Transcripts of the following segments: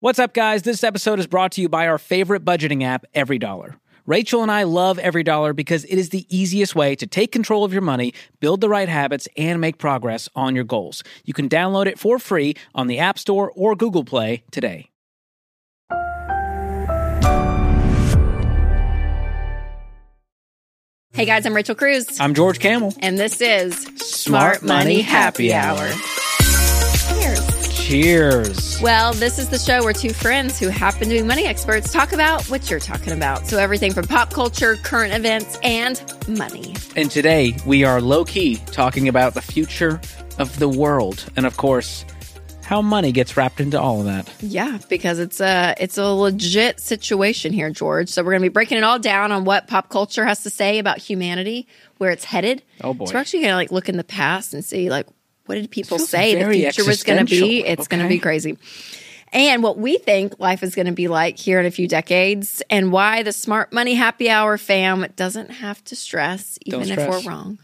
What's up, guys? This episode is brought to you by our favorite budgeting app, EveryDollar. Rachel and I love EveryDollar because it is the easiest way to take control of your money, build the right habits, and make progress on your goals. You can download it for free on the App Store or Google Play today. Hey guys, I'm Rachel Cruze. I'm George Kamel. And this is Smart Money Happy Hour. Cheers. Cheers. Well, this is the show where two friends who happen to be money experts talk about what you're talking about. So everything from pop culture, current events, and money. And today we are low key talking about the future of the world. And of course, how money gets wrapped into all of that. Yeah, because it's a it's a legit situation here, George. So we're going to be breaking it all down on what pop culture has to say about humanity, where it's headed. Oh, boy. So we're actually going to like look in the past and see like what did people say the future was going to be? It's going to be crazy. And what we think life is going to be like here in a few decades, and why the Smart Money Happy Hour fam doesn't have to stress, even Don't if we're wrong,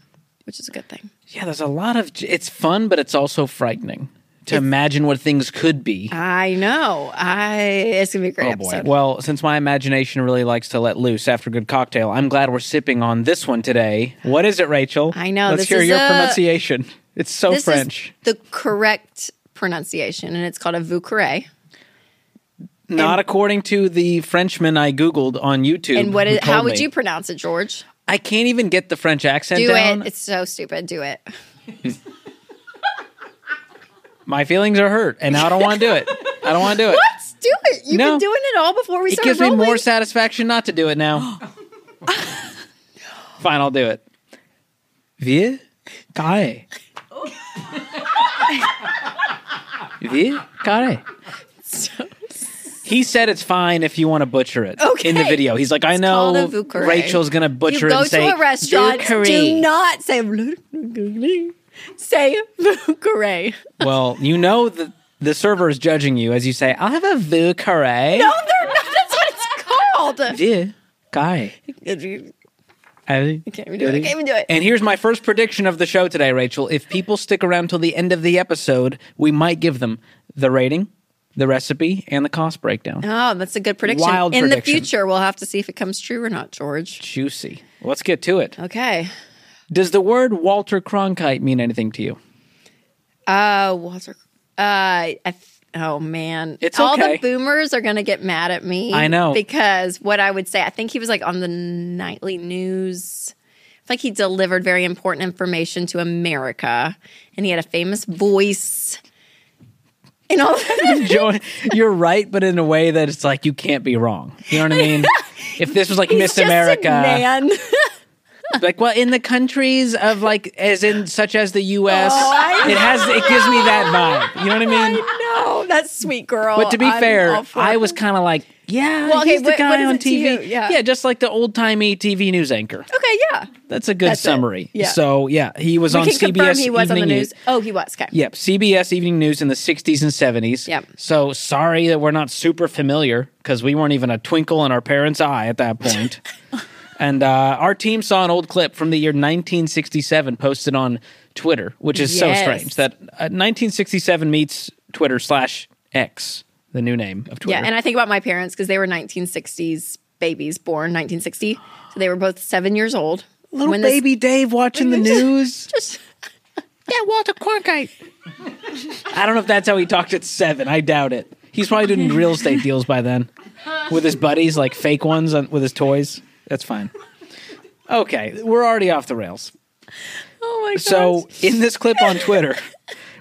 which is a good thing. Yeah, there's a lot of. It's fun, but it's also frightening to imagine what things could be. I know. I it's gonna be a great Oh boy. episode. Well, since my imagination really likes to let loose after a good cocktail, I'm glad we're sipping on this one today. What is it, Rachel? I know, Let's hear your a- pronunciation. It's so this French. is the correct pronunciation, and it's called a Vieux Carré. Not according to the Frenchman I googled on YouTube. And what? how would me. you pronounce it, George? I can't even get the French accent Do down. it. It's so stupid. Do it. My feelings are hurt, and now I don't want to do it. I don't want to do it. Let's do it. You've No. been doing it all before we It started gives me more satisfaction not to do it now. Fine, I'll do it. Wir carré. Vieux carré. He said it's fine if you want to butcher it Okay. in the video. He's like, I know Rachel's gonna you butcher it go and say a restaurant. Vieux Carré." Do not say say. Well, you know the the server is judging you as you say, I'll have a Vieux Carré. No, they're not. That's what it's called. Carré. I can't even do it. I can't even do it. And here's my first prediction of the show today, Rachel. If people stick around till the end of the episode, we might give them the rating, the recipe, and the cost breakdown. Oh, that's a good prediction. Wild In the future, we'll have to see if it comes true or not, George. Juicy. Let's get to it. Okay. Does the word Walter Cronkite mean anything to you? Uh, Walter. Uh, I th- oh man, It's all okay. the boomers are gonna get mad at me. I know. because what I would say, I think he was like on the nightly news. I feel like he delivered very important information to America, and he had a famous voice. And all Joe, you're right, but in a way that it's like you can't be wrong. You know what I mean? If this was like He's Miss America, man. like well, in the countries of like as in such as the U.S., Oh, it has it gives me that vibe. You know what I mean? I that's sweet girl. But to be I'm fair, I was kind of like, yeah, Well, okay, he's the what- guy what on TV. Yeah. Yeah. just like the old timey TV news anchor. okay. Yeah, That's a good That's it. summary. Yeah. So yeah, he was we on CBS he was on the Evening news. Oh, he was. Okay. Yep, CBS Evening News in the 60s and 70s. Yep. So sorry that we're not super familiar because we weren't even a twinkle in our parents' eye at that point. and uh, our team saw an old clip from the year 1967 posted on Twitter, which is so strange that uh, 1967 meets Twitter slash X, the new name of Twitter. Yeah, and I think about my parents because they were 1960s babies, born 1960. So they were both seven years old. Little when this- baby Dave watching the news. Just, yeah, Walter Cronkite. I don't know if that's how he talked at seven. I doubt it. He's probably doing real estate deals by then with his buddies, like fake ones on, with his toys. That's fine. Okay, we're already off the rails. oh my god. So, in this clip on Twitter,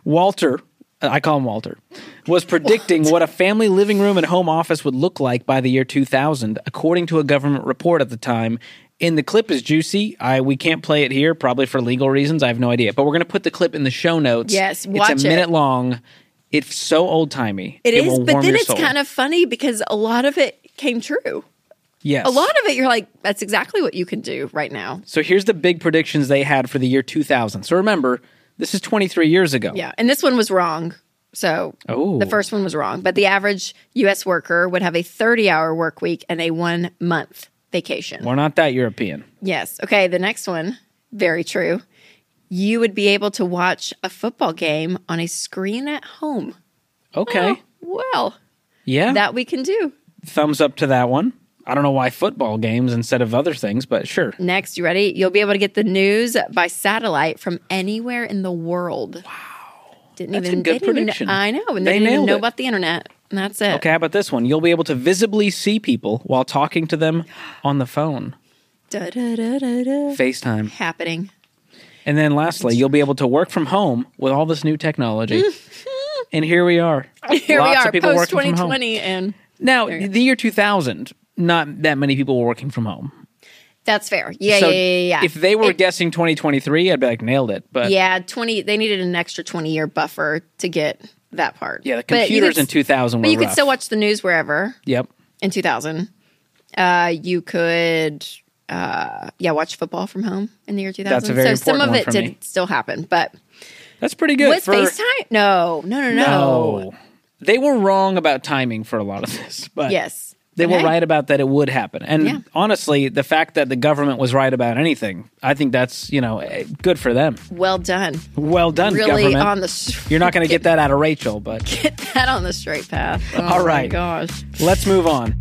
Walter, I call him Walter, was predicting what a family living room and home office would look like by the year 2000, according to a government report at the time. And the clip is juicy. I we can't play it here, probably for legal reasons. I have no idea, but we're going to put the clip in the show notes. Yes, watch it's a it. minute long. It's so old timey. it is, but then it's soul. kind of funny because a lot of it came true. yes. A lot of it, you're like, that's exactly what you can do right now. So here's the big predictions they had for the year 2000. So remember, this is 23 years ago. Yeah, and this one was wrong. So Oh. the first one was wrong. But the average U.S. worker would have a 30 hour work week and a one month vacation. We're not that European. Yes. Okay. The next one, very true. You would be able to watch a football game on a screen at home. Okay. Oh, well, Yeah. that we can do. Thumbs up to that one. I don't know why football games instead of other things, but sure. Next, you ready? You'll be able to get the news by satellite from anywhere in the world. Wow. Didn't That's a even good they didn't even- prediction. I know, and They they, didn't even know it. about the internet. And that's it. Okay, how about this one? You'll be able to visibly see people while talking to them on the phone. Da, da, da. FaceTime. Happening. And then lastly, you'll be able to work from home with all this new technology. and here we are. Here Lots we are, post working from home. 2020, and Now, the year 2000, not that many people were working from home. that's fair. Yeah, so yeah, yeah, yeah. if they were It- guessing 2023, I'd be like, nailed it. But yeah, 20, they needed an extra 20 year buffer to get that part. yeah, the computers could- in 2000 were But you could rough. still watch the news wherever Yep. in 2000. Uh, you could, uh, yeah, watch football from home in the year 2000. That's a very so some of it did me. still happen, but That's pretty good. was for, FaceTime? No, no, no, no. No. They were wrong about timing for a lot of this, but Yes. They But were hey, right about that it would happen. And Yeah. honestly, the fact that the government was right about anything, I think that's, you know, eh, good for them. Well done. Well done, Really government. on the s- You're not going to get that out of Rachel, but get that on the straight path. All right. Oh All my gosh. let's move on.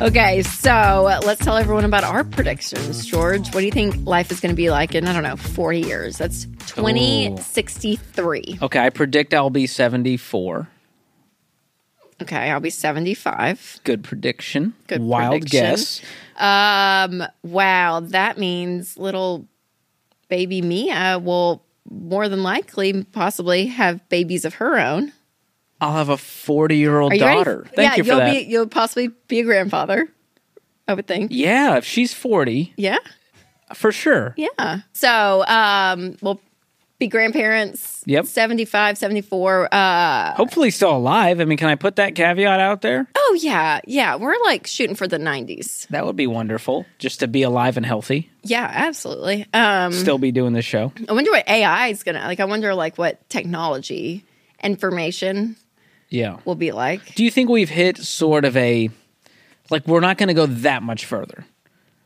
Okay, so let's tell everyone about our predictions. George, what do you think life is going to be like in, I don't know, 40 years? That's 2063. Okay, I predict I'll be 74. Okay, I'll be 75. Good prediction. Good Wild prediction. guess. Um, wow, that means little baby Mia will more than likely possibly have babies of her own. I'll have a 40 year old you ready? daughter. Thank yeah, you for will that. be you'll possibly be a grandfather. I would think. yeah, if she's 40, Yeah. for sure. Yeah. So, um, we'll be grandparents. Yep. 75, 74. Uh, Hopefully, still alive. I mean, can I put that caveat out there? oh, yeah. Yeah. We're like shooting for the 90s. That would be wonderful, just to be alive and healthy, Yeah, absolutely. Um, still be doing this show. I wonder what AI is going to, like, I wonder, like, what technology information Yeah. will be like. Do you think we've hit sort of a like we're not going to go that much further?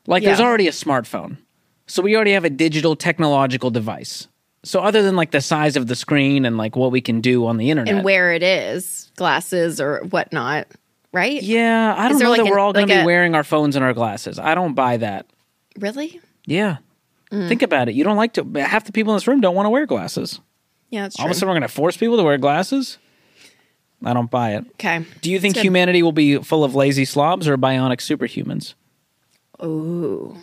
Like there's already a smartphone. So we already have a digital technological device. So other than like the size of the screen and like what we can do on the internet. And where it is, glasses or whatnot, right? yeah, I don't there know like that an- we're all going like to be a- wearing our phones and our glasses. I don't buy that. Really? Yeah. Mm. Think about it. You don't like to half the people in this room don't want to wear glasses. Yeah, that's All true. of a sudden we're going to force people to wear glasses? I don't buy it. okay. Do you think humanity will be full of lazy slobs or bionic superhumans? Ooh.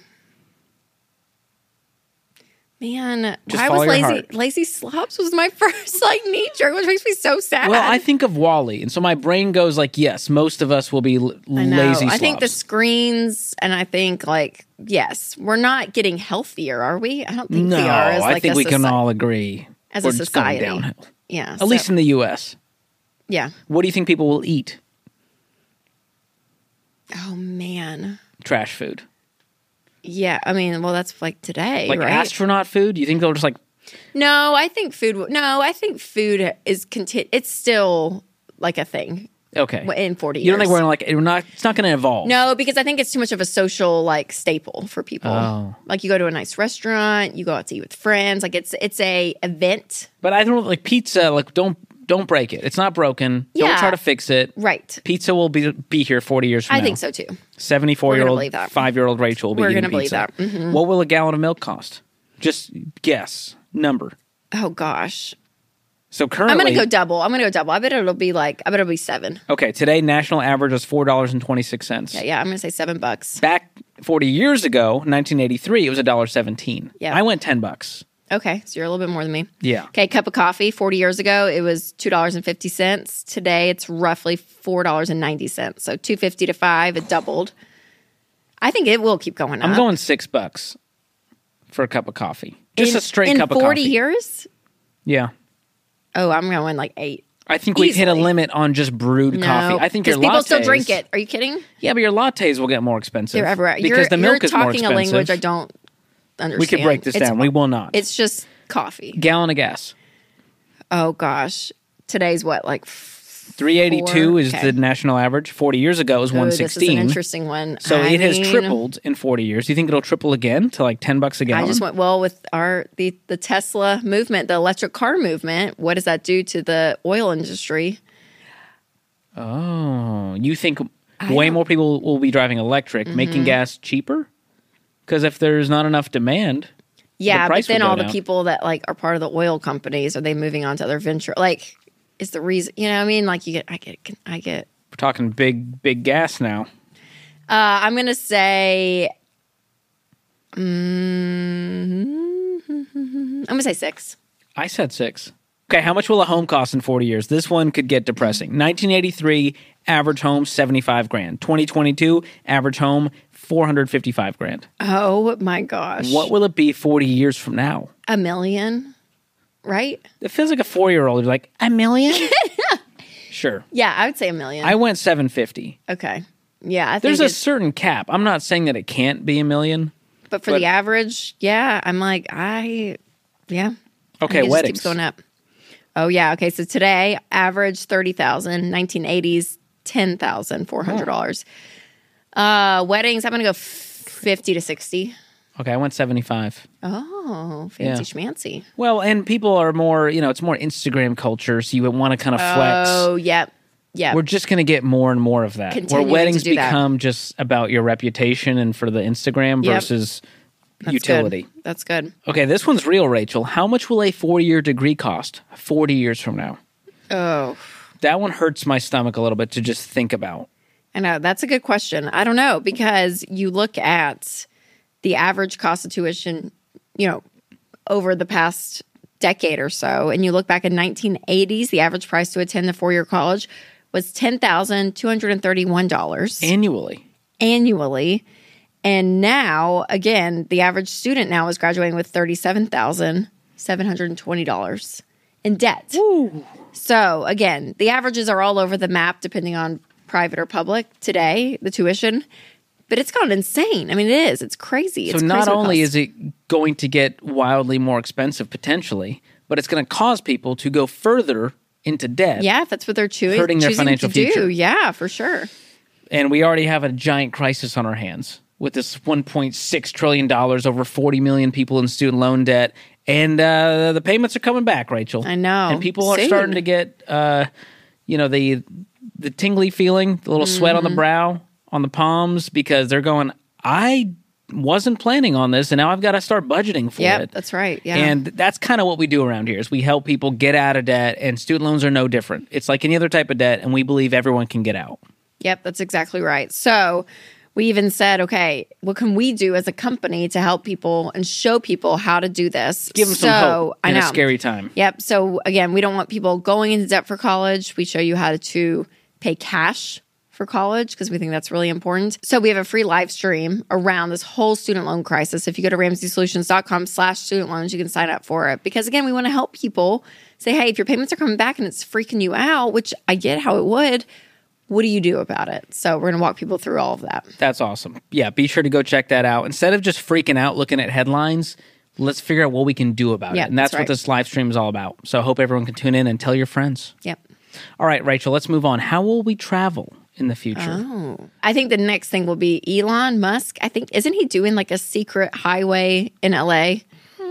Man, Just why was lazy heart. lazy slobs was my first like knee jerk, which makes me so sad. Well, I think of WALL-E, and so my brain goes like, "Yes, most of us will be l- I know. lazy." I think the screens and I think like yes, we're not getting healthier, are we? I don't think no, we are as like I think a we can all agree as a we're going society. downhill. Yeah. At least in the U.S. Yeah. What do you think people will eat? Oh man. Trash food, Yeah, I mean, well, that's like today, like right? astronaut food. Do you think they'll just like no, I think food. No, I think food is conti- It's still like a thing okay? in forty. years. You don't think we're like we're not? It's not going to evolve. No, because I think it's too much of a social like staple for people. Oh. Like you go to a nice restaurant, you go out to eat with friends. Like it's it's a event, but I don't like pizza. Like don't don't break it. It's not broken. Don't try to fix it. right? Pizza will be be here forty years from I now. I think so too. Seventy four We're year old five year old Rachel will be We're eating gonna believe pizza. that. Mhm. What will a gallon of milk cost? Just guess number. Oh gosh, So currently, I'm gonna go double. I'm gonna go double. I bet it'll be like I bet it'll be seven. Okay, today national average is four dollars and twenty six cents. Yeah, yeah. I'm gonna say seven bucks. Back forty years ago, nineteen eighty three, it was a dollar seventeen. Yeah. I went ten bucks. Okay, so you're a little bit more than me. Yeah. Okay, cup of coffee. Forty years ago, it was two dollars and fifty cents. Today, it's roughly four dollars and ninety cents. So two fifty to five, it doubled. I think it will keep going up. I'm going six bucks for a cup of coffee. Just in, a straight cup of coffee. 40 years. Yeah. Oh, I'm going like eight. I think we've hit a limit on just brewed No, coffee. I think your people still drink it. Are you kidding? Yeah, but your lattes will get more expensive. They're everywhere. because you're, the milk you're is more talking a language I don't understand. we could break this It's- down. We will not. It's just coffee. Gallon of gas. Oh gosh, today's what like f- 382 is Okay. the national average. 40 years ago it was this is an 116. interesting one. so I it has tripled in 40 years. Do you think it'll triple again to like 10 bucks a gallon? I just went well with our the the Tesla movement, the electric car movement. What does that do to the oil industry? Oh, you think way more people will be driving electric, Mm-hmm. making gas cheaper? Because if there's not enough demand, Yeah, but price would then all the people that like are part of the oil companies are they moving on to other venture? Like, is the reason you know? what I mean, like you get, I get, I get. we're talking big, big gas now. Uh, I'm gonna say, mm, I'm gonna say six. I said six. Okay, how much will a home cost in 40 years? This one could get depressing. 1983, average home, 75 grand. 2022, average home, 455 grand. Oh my gosh! What will it be 40 years from now? a million? Right? It feels like a four year old. like, a million? sure. Yeah, I would say a million. I went 750. okay. Yeah, I think There's a certain cap. I'm not saying that it can't be a million. But for But- the average, yeah, I'm like, I, yeah. I Okay, just weddings. keeps going up. Oh yeah, okay. So today, average thirty thousand. 1980s, ten thousand four hundred dollars. Uh, weddings, I'm gonna go fifty to sixty. Okay, I went 75. Oh, fancy Yeah. schmancy. Well, and people are more, you know, it's more Instagram culture, so you would want to kind of flex. Oh, yep, Yeah. We're just going to get more and more of that. Continuing where weddings to do that. become just about your reputation and for the Instagram Yep. versus That's utility. Good. That's good. Okay, this one's real, Rachel. How much will a four year degree cost 40 years from now? Oh, That one hurts my stomach a little bit to just think about. I know that's a good question. I don't know because you look at the average cost of tuition, you know, over the past decade or so, and you look back in 1980s, the average price to attend the four-year college was ten thousand two hundred and thirty-one dollars Annually. annually, and now again, the average student now is graduating with thirty-seven thousand seven hundred and twenty dollars in debt. So again, the averages are all over the map depending on private or public today, the tuition. But it's gone insane. I mean, it is. It's crazy. So It's not crazy only is it going to get wildly more expensive potentially, but it's going to cause people to go further into debt. yeah, if that's what they're chewing, Hurting their choosing financial to do. future. Yeah, for sure. And we already have a giant crisis on our hands with this 1.6 trillion dollars over 40 million people in student loan debt, and uh, the payments are coming back, Rachel. I know. and people are Soon. starting to get, uh, you know, the the tingly feeling, the little sweat Mm-hmm. on the brow, on the palms, because they're going. I wasn't planning on this, and now I've got to start budgeting for Yep, it. that's right. Yeah. And that's kind of what we do around here is we help people get out of debt and student loans are no different. It's like any other type of debt and we believe everyone can get out. Yep, that's exactly right. So we even said, okay, what can we do as a company to help people and show people how to do this? Give them so, some hope I in know. a scary time. Yep. So again, we don't want people going into debt for college. We show you how to pay cash for college because we think that's really important. So we have a free live stream around this whole student loan crisis. If you go to ramseysolutions.com slash student loans, you can sign up for it. Because again, we want to help people say, hey, if your payments are coming back and it's freaking you out, which I get how it would, what do you do about it? So we're going to walk people through all of that. That's awesome. Yeah, be sure to go check that out. Instead of just freaking out looking at headlines, let's figure out what we can do about Yeah, it. And that's, that's right. what this live stream is all about. So I hope everyone can tune in and tell your friends. Yep. All right, Rachel, let's move on. How will we travel in the future? Oh. I think the next thing will be Elon Musk. I think isn't he doing like a secret highway in LA?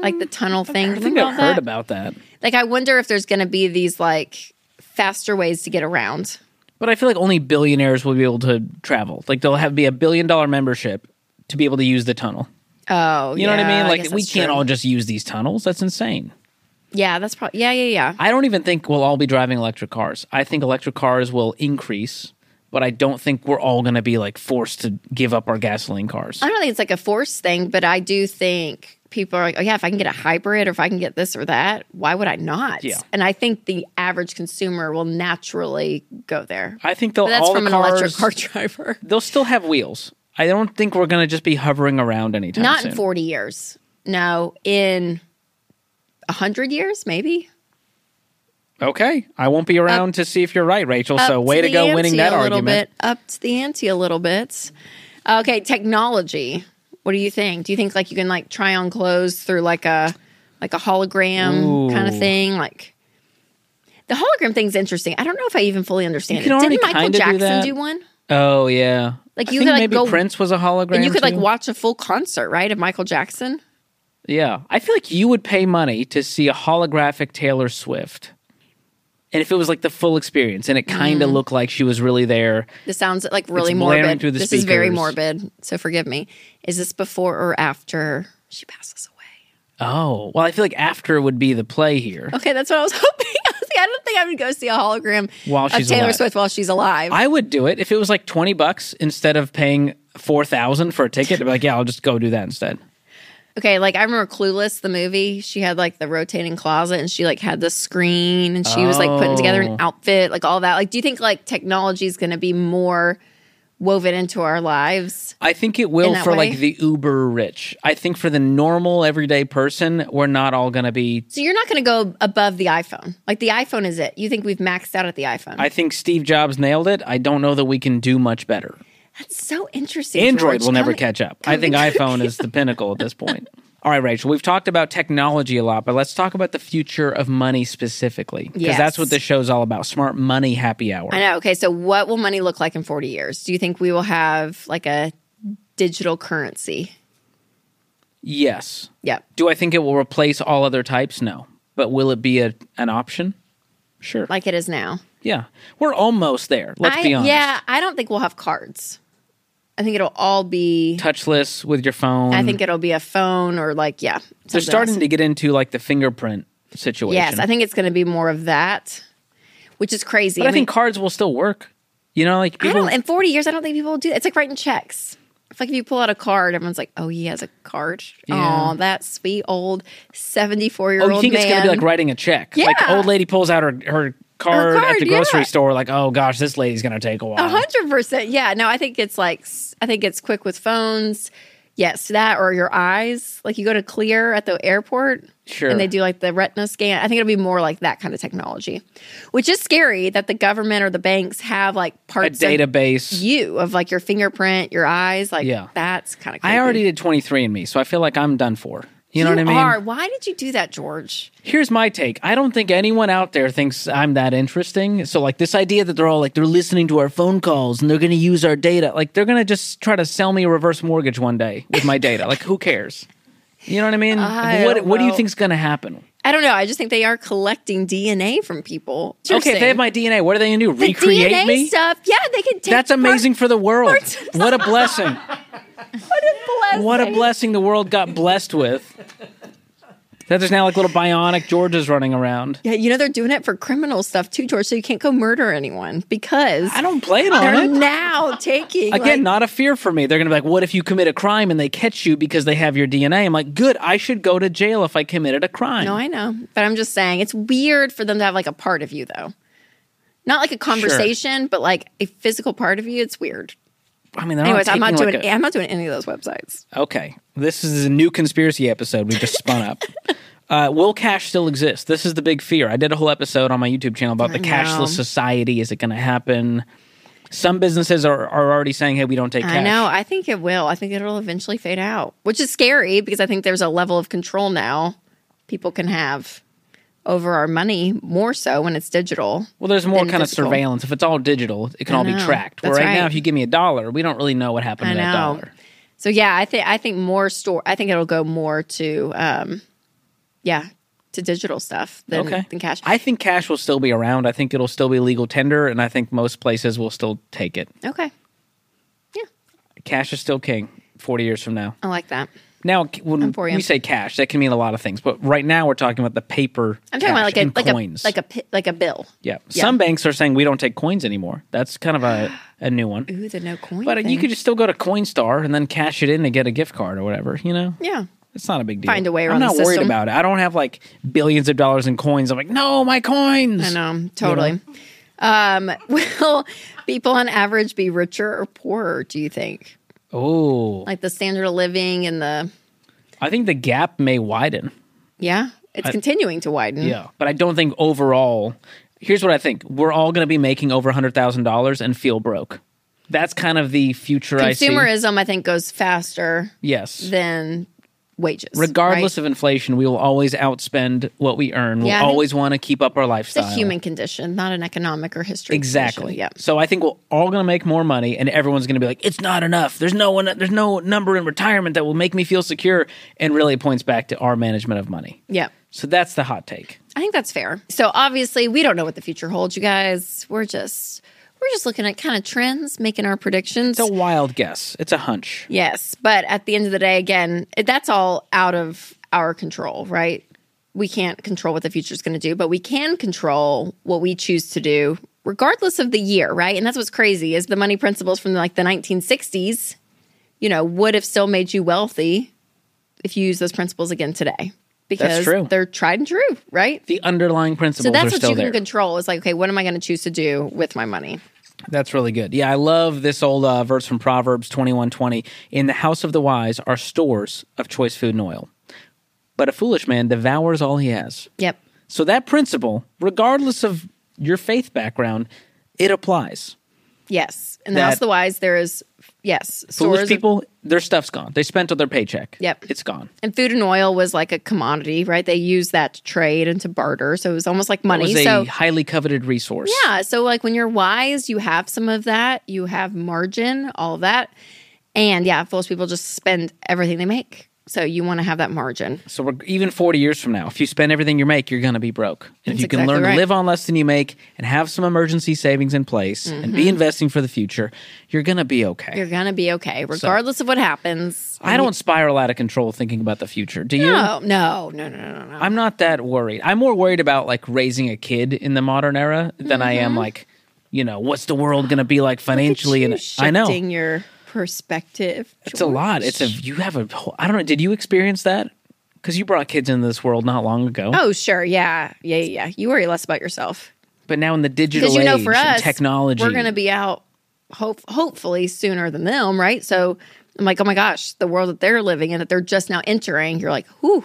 Like the tunnel hmm. thing. I think I've heard that? about that. Like I wonder if there's going to be these like faster ways to get around. But I feel like only billionaires will be able to travel. Like there'll have be a billion dollar membership to be able to use the tunnel. Oh, You know what I mean? Like guess we can't true. all just use these tunnels. That's insane. Yeah, that's probably. Yeah, yeah, yeah. I don't even think we'll all be driving electric cars. I think electric cars will increase, but I don't think we're all going to be like forced to give up our gasoline cars. I don't think it's like a force thing, but I do think people are like, oh yeah, if I can get a hybrid or if I can get this or that, why would I not? Yeah. And I think the average consumer will naturally go there. I think they'll But that's all from the an electric car driver. They'll still have wheels. I don't think we're going to just be hovering around anytime Not soon. in 40 years. No, in 100 years, maybe. okay, I won't be around to see if you're right, Rachel. So way to, the go winning that a little argument. Bit, up to the ante a little bit. Okay, technology. What do you think? Do you think like you can like try on clothes through like a like a hologram kind of thing? Like The hologram thing's interesting. I don't know if I even fully understand it. Didn't Michael kinda do Jackson do, one? Oh yeah. Like, you could, like, maybe go- Prince was a hologram. And you could like watch a full concert, right, of Michael Jackson? Yeah, I feel like you would pay money to see a holographic Taylor Swift, and if it was like the full experience, and it kind Mm. of looked like she was really there. This sounds like really morbid. This is very morbid. So forgive me. Is this before or after she passes away? Oh, well, I feel like after would be the play here. Okay, that's what I was hoping. I don't think I would go see a hologram While of she's Taylor alive. Swift while she's alive. I would do it if it was like twenty bucks instead of paying four thousand for a ticket. I'd be like, yeah, I'll just go do that instead. Okay, like I remember Clueless, the movie. She had like the rotating closet, and she like had the screen, and she was like putting together Oh. an outfit, like all that. Like, do you think like technology is going to be more woven into our lives? I think it will for way? like the uber rich. I think for the normal everyday person, we're not all going to be. So you're not going to go above the iPhone. Like the iPhone is it. You think we've maxed out at the iPhone? I think Steve Jobs nailed it. I don't know that we can do much better. That's so interesting. Android George. will never catch up. I think iPhone is the pinnacle at this point. All right, Rachel, we've talked about technology a lot, but let's talk about the future of money specifically. Because Yes. that's what this show's all about smart money happy hour. I know. Okay, so what will money look like in 40 years? Do you think we will have like a digital currency? Yes. Yep. Do I think it will replace all other types? No. But will it be a, an option? Sure. Like it is now. yeah. We're almost there. Let's I, be honest. Yeah, I don't think we'll have cards. I think it'll all be. Touchless with your phone. I think it'll be a phone or like yeah. they're starting else. to get into like the fingerprint situation. Yes, I think it's going to be more of that, which is crazy. But I, mean, think cards will still work. You know, like I don't. In 40 years, I don't think people will do. It's like writing checks. It's like if you pull out a card, everyone's like, "Oh, he has a card. Yeah. Oh, that sweet old 74 year oh, old you think man." it's going to be like writing a check? Like Yeah. old lady pulls out her her card, at the grocery yeah. store. Like, oh gosh, this lady's to take a while. A hundred percent. Yeah. No, I think it's like I think it's quick with phones. Yes, that or your eyes. Like you go to Clear at the airport, Sure. and they do like the retina scan. I think it'll be more like that kind of technology, which is scary that the government or the banks have like parts of database. you of like your fingerprint, your eyes. Like Yeah. that's kind of. I already did 23andMe, so I feel like I'm done for. You know what I mean? Are. Why did you do that, George? Here's my take. I don't think anyone out there thinks I'm that interesting. So like this idea that they're all like they're listening to our phone calls and they're going to use our data. Like they're going to just try to sell me a reverse mortgage one day with my data. Like who cares? You know what I mean? I what what do you think's going to happen? I don't know. I just think they are collecting DNA from people. Okay, if they have my DNA, what are they going to do? The Recreate DNA me? stuff. Yeah, they can take. That's amazing for the world. What a blessing. What a blessing. What a blessing the world got blessed with. That there's now like little bionic Georges running around. Yeah, you know they're doing it for criminal stuff too, George. So you can't go murder anyone because I don't plan on they're it. now taking Again, like, not a fear for me. They're going to be like, what if you commit a crime and they catch you because they have your DNA? I'm like, good. I should go to jail if I committed a crime. No, I know, but I'm just saying it's weird for them to have like a part of you though, not like a conversation, but like a physical part of you. It's weird. I mean, Anyways, I'm not doing. I'm not doing any of those websites. okay, this is a new conspiracy episode we just spun up. Uh, will cash still exist? This is the big fear. I did a whole episode on my YouTube channel about the know. cashless society. Is it going to happen? Some businesses are, are already saying, hey, we don't take cash. I know. I think it will. I think it'll eventually fade out, which is scary because I think there's a level of control now people can have over our money more so when it's digital. Well, there's more kind of surveillance. If it's all digital, it can I all be know. tracked. Where That's right, now, if you give me a dollar, we don't really know what happened I to that know. dollar. So yeah, I think I think more store. I think it'll go more to, um, yeah, to digital stuff than, Okay. than cash. I think cash will still be around. I think it'll still be legal tender, and I think most places will still take it. okay, Yeah. Cash is still king 40 years from now. I like that. Now, when we say cash, that can mean a lot of things, but right now we're talking about the paper. I'm talking about like a like coins. a like a like a bill. yeah. yeah. Some banks are saying we don't take coins anymore. That's kind of a, a new one. Ooh, the no coin. But uh, you could just still go to Coinstar and then cash it in to get a gift card or whatever, you know? yeah. It's not a big deal. Find a way around. I'm not worried about it. I don't have like billions of dollars in coins. I'm like, no, my coins. I know, totally. Um, will people on average be richer or poorer? Do you think? Oh, Like the standard of living and the I think the gap may widen. yeah, it's continuing to widen. Yeah, but I don't think overall. Here's what I think: we're all going to be making over hundred thousand dollars and feel broke. That's kind of the future I see. Consumerism, I think, goes faster Yes, than wages. Regardless right? of inflation, we will always outspend what we earn. We'll Yeah, always want to keep up our lifestyle. it's a human condition, not an economic or history. Exactly. condition. Yeah. So I think we're all going to make more money, and everyone's going to be like, "It's not enough. There's no one. There's no number in retirement that will make me feel secure." And really, it points back to our management of money. Yeah. So that's the hot take. I think that's fair. So obviously, we don't know what the future holds, you guys. We're just we're just looking at kind of trends, making our predictions. It's a wild guess. It's a hunch. yes, but at the end of the day, again, that's all out of our control, right? We can't control what the future is going to do, but we can control what we choose to do, regardless of the year, right? And that's what's crazy is the money principles from like the 1960s. You know, would have still made you wealthy if you use those principles again today because true. they're tried and true, right? The underlying principles So that's what you there. can control. Is like, okay, what am I going to choose to do with my money? That's really good. Yeah, I love this old uh, verse from Proverbs twenty one twenty. In the house of the wise are stores of choice food and oil, but a foolish man devours all he has. Yep. So that principle, regardless of your faith background, it applies. Yes. In the That- house of the wise, there is yes Foolish stores people, their stuff's gone. They spent all their paycheck. Yep. It's gone. and food and oil was like a commodity, right? They used that to trade and to barter, so it was almost like It money. was a so highly coveted resource. yeah, so like when you're wise, you have some of that, you have margin, all of that, and yeah, foolish people just spend everything they make. So you want to have that margin. So we're, even 40 years from now, if you spend everything you make, you're going to be broke. And if you can exactly learn right. to live on less than you make and have some emergency savings in place and Mm-hmm. be investing for the future, you're going to be okay. You're gonna be okay, regardless of what happens. I don't spiral out of control thinking about the future. Do you? No, no, no, no, no, no. I'm not that worried. I'm more worried about like raising a kid in the modern era than I am like, you know, what's the world going to be like financially? Mm-hmm. And I know your perspective. it's a lot. It's a you have a. whole- I don't know. Did you experience that? Because you brought kids into this world not long ago. Oh, sure. Yeah. Yeah. Yeah. yeah. You worry less about yourself. But now in the digital you know, age for and us, technology, we're going to be out hope, hopefully sooner than them, right? So I'm like, oh my gosh, the world that they're living in, that they're just now entering, you're like, whew,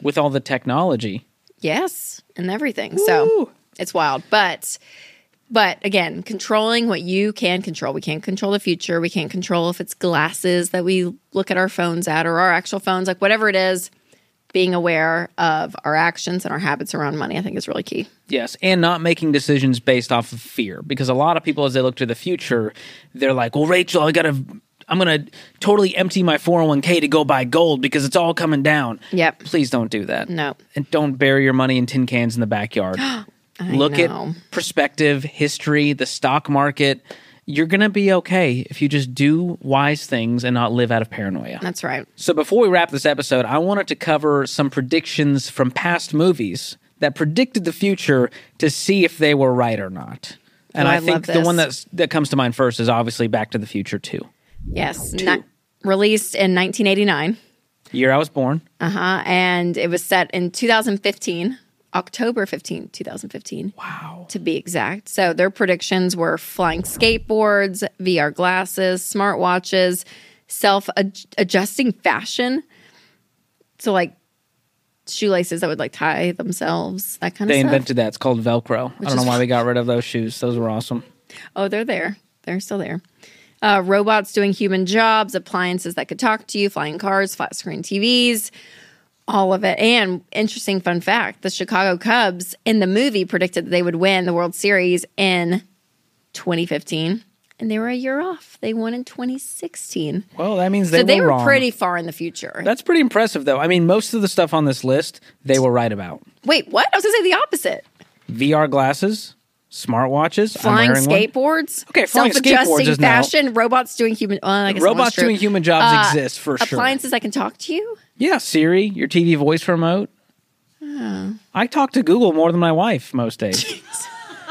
with all the technology. yes, and everything. So it's wild. But, but again, controlling what you can control. We can't control the future. We can't control if it's glasses that we look at our phones at or our actual phones, like whatever it is. Being aware of our actions and our habits around money, I think, is really key. Yes, and not making decisions based off of fear because a lot of people as they look to the future, they're like, "Well, Rachel, I got to I'm going to totally empty my 401k to go buy gold because it's all coming down." Yep. Please don't do that. No. And don't bury your money in tin cans in the backyard. look know. at perspective, history, the stock market. You're going to be okay if you just do wise things and not live out of paranoia. That's right. So before we wrap this episode, I wanted to cover some predictions from past movies that predicted the future to see if they were right or not. And Oh, I, I think the one that's, that comes to mind first is obviously Back to the Future 2. Yes. Not, released in 1989. Year I was born. Uh huh. And it was set in 2015, October 15, 2015. Wow. To be exact. So their predictions were flying skateboards, VR glasses, smartwatches, self adjusting fashion. So, like shoelaces that would like tie themselves, that kind of stuff. They stuff. invented that. It's called Velcro. I don't know is why they got rid of those shoes. Those were awesome. Oh, they're there. They're still there. Uh, robots doing human jobs, appliances that could talk to you, flying cars, flat screen TVs, all of it. And interesting fun fact the Chicago Cubs in the movie predicted that they would win the World Series in 2015, and they were a year off. They won in 2016. Well, that means they so they were, wrong. pretty far in the future. That's pretty impressive, though. I mean, most of the stuff on this list, they were right about. Wait, what? I was going to say the opposite. VR glasses, smartwatches, Flying wearing one. skateboards. Okay, flying skateboards self-adjusting is now- fashion. Robots doing human. Guess Robots doing human jobs Uh, exist for sure. Appliances I can talk to you. Yeah, Siri, your TV voice remote. Oh. I talk to Google more than my wife most days.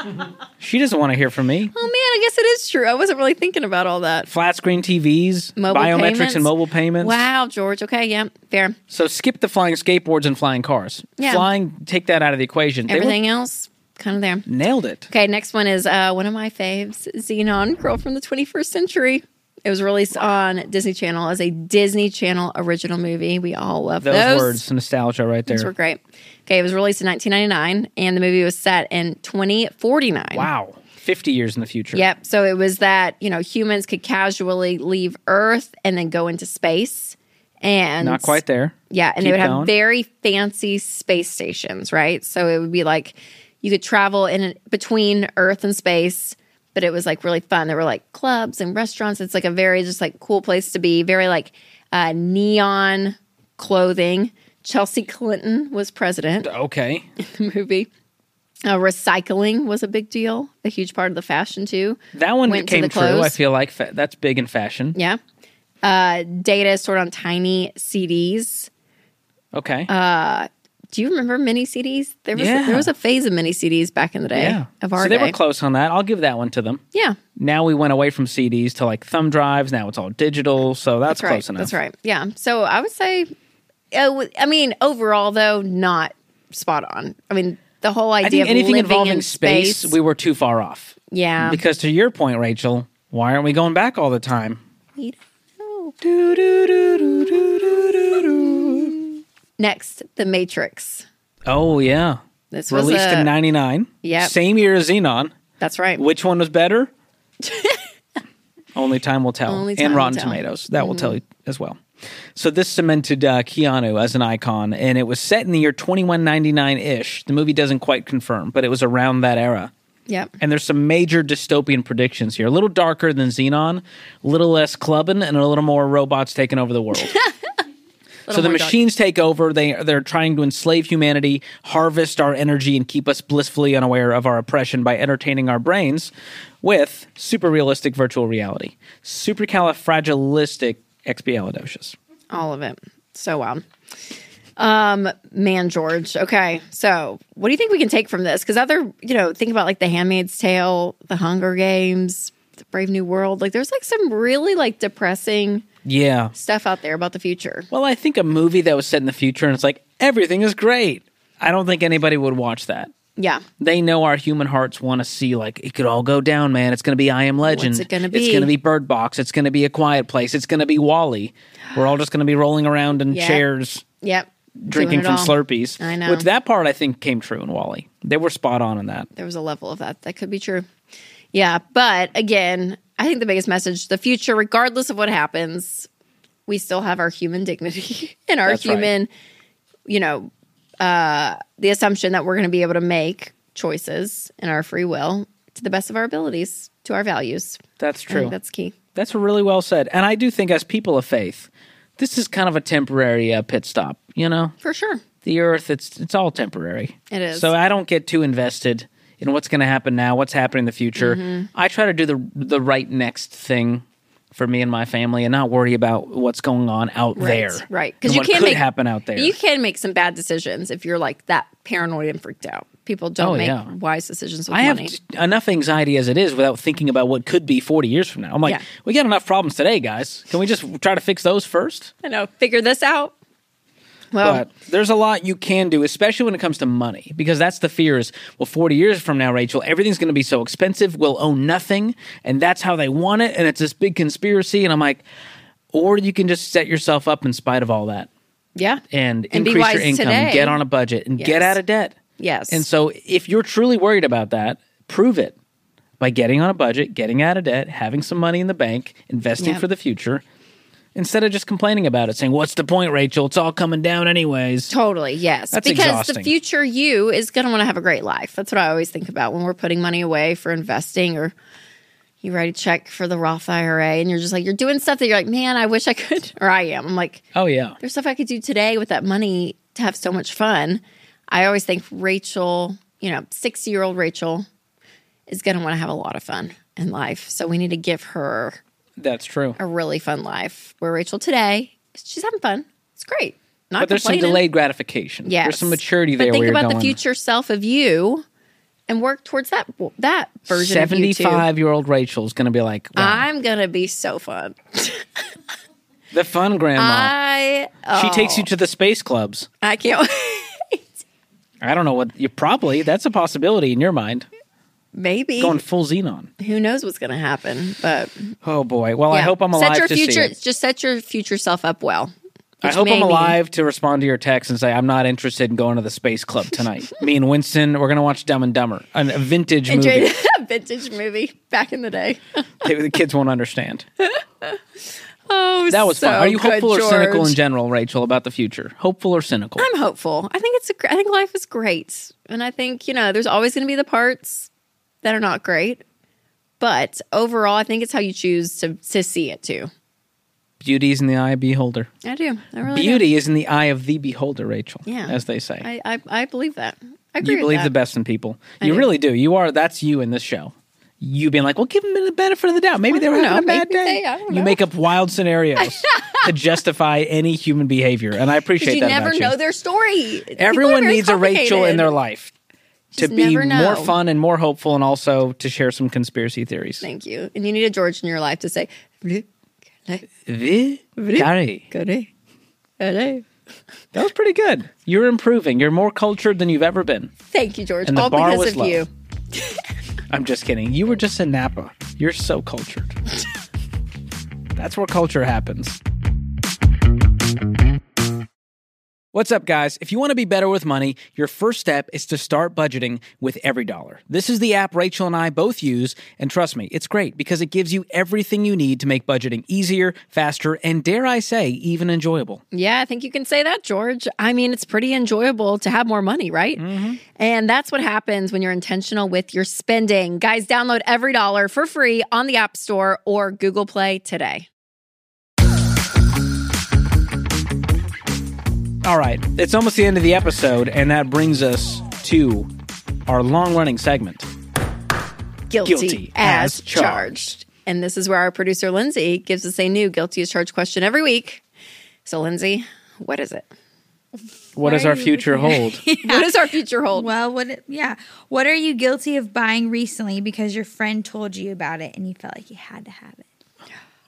she doesn't want to hear from me. Oh man, I guess it is true. I wasn't really thinking about all that. Flat screen TVs, Mobile biometrics payments? and mobile payments. Wow, George. Okay, yeah, fair. So skip the flying skateboards and flying cars. Yeah. Flying, take that out of the equation. They were- Everything else, kind of there. nailed it. Okay, next one is uh, one of my faves, Zenon, Girl from the 21st Century. It was released on Disney Channel as a Disney Channel original movie. We all love Those, those. words, nostalgia right there. Those were great. Okay, it was released in 1999, and the movie was set in 2049. Wow. 50 years in the future. Yep. So it was that, you know, humans could casually leave Earth and then go into space And Not quite there. Yeah, and Keep they would have very fancy space stations, right? So it would be like you could travel in between Earth and space, but it was like really fun. There were like clubs and restaurants. It's like a very just like cool place to be. Very like uh, neon clothing. Chelsea Clinton was president Okay. the movie. Uh, recycling was a big deal, a huge part of the fashion too. That one Went came true. I feel like fa- that's big in fashion. Yeah. Uh, data is stored on tiny CDs. Okay. Uh, Do you remember mini CDs? There was Yeah. there was a phase of mini CDs back in the day yeah. of our so they day. were close on that. I'll give that one to them. Yeah, Now we went away from CDs to like thumb drives. Now it's all digital. So that's, that's right. close enough. That's right. Yeah. So I would say, uh, I mean, overall though, not spot on. I mean, the whole idea of anything living involving in space, space, we were too far off. yeah. Because to your point, Rachel, why aren't we going back all the time? We don't know. Do, do, do. Next, The Matrix. Oh yeah, This was released a, in '99. Yeah, same year as Zenon. That's right. Which one was better? Only time will tell. Only time and Rotten. Mm-hmm. Tomatoes. That will tell you as well. So this cemented uh, Keanu as an icon, and it was set in the year 2199 ish. The movie doesn't quite confirm, but it was around that era. Yep. And there's some major dystopian predictions here. A little darker than Zenon, a little less clubbing, and a little more robots taking over the world. so the more dark. machines take over. They they're trying to enslave humanity, harvest our energy, and keep us blissfully unaware of our oppression by entertaining our brains with super realistic virtual reality, supercalifragilisticexpialidocious. All of it. So wild. Um, man, George. Okay, so what do you think we can take from this? Because other, you know, think about like The Handmaid's Tale, The Hunger Games, The Brave New World. Like, there's like some really like depressing Yeah. stuff out there about the future. Well, I think a movie that was set in the future and it's like everything is great. I don't think anybody would watch that. Yeah, they know our human hearts want to see like it could all go down, man. It's going to be I Am Legend. What's it gonna It's going to be Bird Box. It's going to be A Quiet Place. It's going to be WALL-E. We're all just going to be rolling around in Yeah. chairs, yep. drinking from all. Slurpees. I know. Which that part I think came true in WALL-E. They were spot on in that. There was a level of that that could be true. Yeah, but again, I think the biggest message: the future, regardless of what happens, we still have our human dignity and our That's right. human, you know, uh, the assumption that we're going to be able to make choices in our free will to the best of our abilities, to our values. That's true. that's key. That's really well said. And I do think as people of faith, this is kind of a temporary uh, pit stop. You know, For sure. the Earth it's it's all temporary. It is. So I don't get too invested in what's going to happen now, what's happening in the future. Mm-hmm. I try to do the the right next thing for me and my family, and not worry about what's going on out Right, there. right. Because you can't could make happen out there. You can make some bad decisions if you're like that paranoid and freaked out. People don't Oh, make yeah. wise decisions with I have money. t- enough anxiety as it is without thinking about what could be 40 years from now. I'm like, Yeah. we got enough problems today, guys. Can we just try to fix those first? I know. Figure this out. Well, but there's a lot you can do, especially when it comes to money, because that's the fear is, well, 40 years from now, Rachel, everything's going to be so expensive, we'll own nothing, and that's how they want it, and it's this big conspiracy. And I'm like, or you can just set yourself up in spite of all that yeah. and, And increase your income, today. get on a budget, and get out of debt. Yes. And so if you're truly worried about that, prove it by getting on a budget, getting out of debt, having some money in the bank, investing Yep. for the future. Instead of just complaining about it, saying, What's the point, Rachel? It's all coming down anyways. Totally, yes. That's because exhausting. the future you is going to want to have a great life. That's what I always think about when we're putting money away for investing or you write a check for the Roth IRA and you're just like, you're doing stuff that you're like, man, I wish I could, or I am. I'm like, Oh, yeah. there's stuff I could do today with that money to have so much fun. I always think Rachel, you know, 60 year old Rachel is going to want to have a lot of fun in life. So we need to give her That's true. a really fun life. Where Rachel today, she's having fun. It's great. Not But there's some delayed gratification. Yes. There's some maturity there But think about the future self of you and work towards that that version too. 75 year old Rachel's going to be like, wow, I'm gonna be so fun. the fun grandma. I oh, she takes you to the space clubs. I can't Wait. I don't know what you probably, that's a possibility in your mind. Maybe Going full Zenon. who knows what's gonna happen. But Oh boy. Well, I hope I'm alive set your to future just set your future self up well. I hope I'm mean- alive to respond to your text and say I'm not interested in going to the space club tonight. Me and Winston, we're gonna watch Dumb and Dumber, an- a vintage Enjoyed movie. a vintage movie back in the day. Maybe the kids won't understand. Oh, That was so fun. Are you good, hopeful or cynical in general, Rachel, about the future? Hopeful or cynical? I'm hopeful. I think it's a. I think life is great, and I think you know there's always going to be the parts that are not great, but overall, I think it's how you choose to to see it too. Beauty is in the eye of the beholder. I do. I really Beauty is in the eye of the beholder, Rachel. Yeah. as they say. I, I I believe that. I agree you believe the best in people. I you do. really do. You are. That's you in this show. You being like, well, give them the benefit of the doubt. Maybe they were having know. a bad Maybe day. they- you know. make up wild scenarios to justify any human behavior, and I appreciate you that You never about you. know their story. Everyone needs a Rachel in their life to Just be more fun and more hopeful, and also to share some conspiracy theories. Thank you. And you need a George in your life to say, Vi- Gary. Goody. Goody. That was pretty good. You're improving. You're more cultured than you've ever been. Thank you, George. And the All bar because was of low. you. I'm just kidding. You were just in Napa. You're so cultured. That's where culture happens. What's up, guys? If you want to be better with money, your first step is to start budgeting with EveryDollar. This is the app Rachel and I both use, and trust me, it's great because it gives you everything you need to make budgeting easier, faster, and dare I say, even enjoyable. Yeah, I think you can say that, George. I mean, it's pretty enjoyable to have more money, right? Mm-hmm. And that's what happens when you're intentional with your spending. Guys, download EveryDollar for free on the App Store or Google Play today. All right, it's almost the end of the episode, and that brings us to our long running segment. Guilty, Guilty as, as charged. charged. And this is where our producer, Lindsay, gives us a new guilty as charged question every week. So, Lindsay, what is it? What does our future looking hold? What does our future hold? Well, what? Yeah. What are you guilty of buying recently because your friend told you about it and you felt like you had to have it?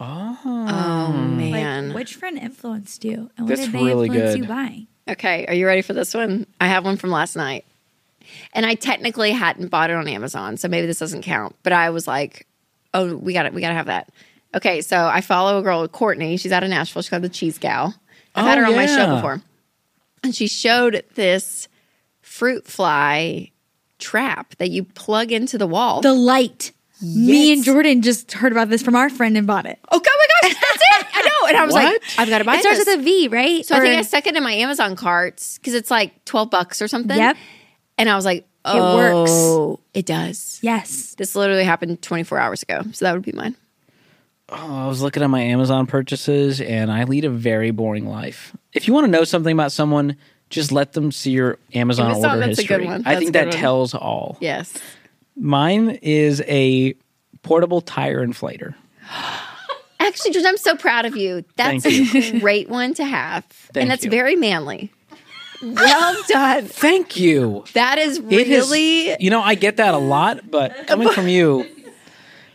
Oh, oh, man. Like, which friend influenced you, and what That's did they really influence good. you buying? Okay, are you ready for this one? I have one from last night. And I technically hadn't bought it on Amazon, so maybe this doesn't count. But I was like, "Oh, we got it. We got to have that." Okay, so I follow a girl, Courtney. She's out of Nashville. She's called the Cheese Gal. I've had Oh, her on my show before, and she showed this fruit fly trap that you plug into the wall. The light. Me and Jordan just heard about this from our friend and bought it. oh God, my gosh, that's it! I know. And I was like, I've got to buy It starts this. with a V, right? so I think Or- I stuck it in my Amazon carts because it's like twelve bucks or something. Yep. And I was like, oh, It works. oh, It does. yes. This literally happened 24 hours ago. So that would be mine. Oh, I was looking at my Amazon purchases and I lead a very boring life. If you want to know something about someone, just let them see your Amazon, Amazon, order that's a good history. one. I think a good that one. tells all. Yes. Mine is a portable tire inflator. Actually, George, I'm so proud of you. That's Thank a great one to have. Thank and that's you. very manly. Well done. Thank you. That is It is- really you know, I get that a lot, but coming from you,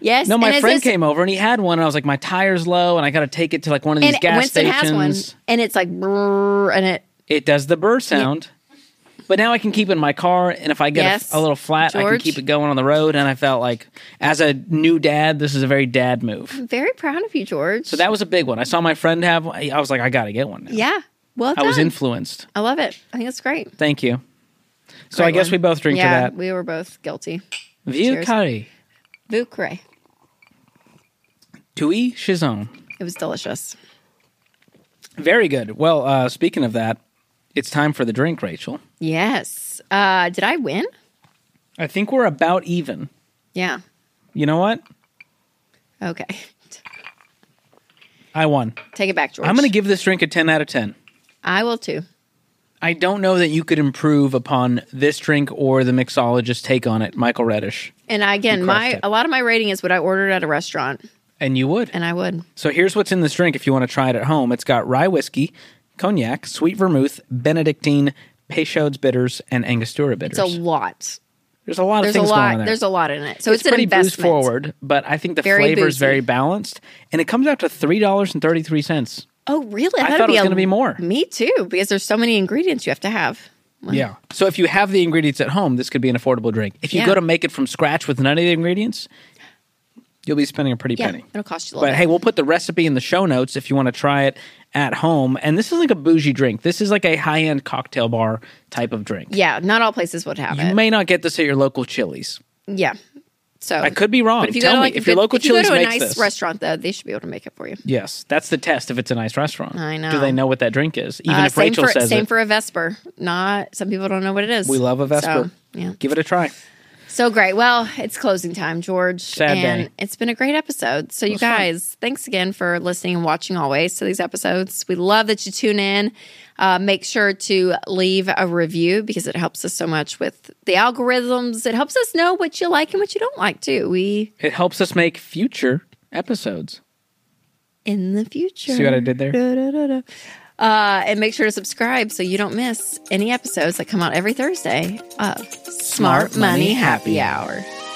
yes. no, my friend this- came over and he had one, and I was like, my tire's low, and I got to take it to like one of these and gas Winston stations. has one, and it's like brrr, and it. It does the burr sound. But now I can keep it in my car, and if I get a- Yes, a, little flat, I can keep it going on the road. And I felt like, as a new dad, this is a very dad move. I'm very proud of you, George. So that was a big one. I saw my friend have. one. I was like, I got to get one. Now. yeah. Well I was influenced. I love it. I think it's great. Thank you. So I guess one. we both drink yeah, to that. we were both guilty. Carré. Vucre. Tui Chizon. It was delicious. Very good. Well, uh, speaking of that, it's time for the drink, Rachel. Yes. Uh, did I win? I think we're about even. Yeah. You know what? Okay. I won. Take it back, George. I'm going to give this drink a 10 out of 10. I will too. I don't know that you could improve upon this drink or the mixologist take on it, Michael Reddish. And I, again, my it. a lot of my rating is what I ordered at a restaurant, And you would. and I would. So here's what's in this drink if you want to try it at home. It's got rye whiskey, cognac, sweet vermouth, Benedictine, Peychaud's bitters, and Angostura bitters. It's a lot. there's a lot of There's a things going on lot. there. There's a lot in it. So it's, it's, pretty an booze investment. forward, but I think the flavor is very balanced, and it comes out to three dollars and thirty three cents. Oh, really? I thought thought it was gonna be more. Me too, because there's so many ingredients you have to have. Yeah. So if you have the ingredients at home, this could be an affordable drink. If you Yeah. go to make it from scratch with none of the ingredients, you'll be spending a pretty Yeah, penny. it'll cost you a little But bit. hey, we'll put the recipe in the show notes if you want to try it at home. And this is like a bougie drink. This is like a high end cocktail bar type of drink. yeah, not all places would have You it. You may not get this at your local Chili's. yeah, So I could be wrong. But if you Tell go to me like a if your local if you go Chili's to a nice this. restaurant though, they should be able to make it for you. Yes, that's the test. If it's a nice restaurant, I know. Do they know what that drink is? Even Uh, if Rachel for says same it, for a Vesper. Not some people don't know what it is. we love a Vesper. So, yeah. Give it a try. So great. Well, it's closing time, George. Sad and day. it's been a great episode. So, you was fun. guys, thanks again for listening and watching always to these episodes. We love that you tune in. Uh, make sure to leave a review because it helps us so much with the algorithms. It helps us know what you like and what you don't like, too. We, It helps us make future episodes. in the future. See what I did there? Da-da-da-da. Uh, and make sure to subscribe so you don't miss any episodes that come out every Thursday of Smart, Smart Money Money Happy Happy Hour.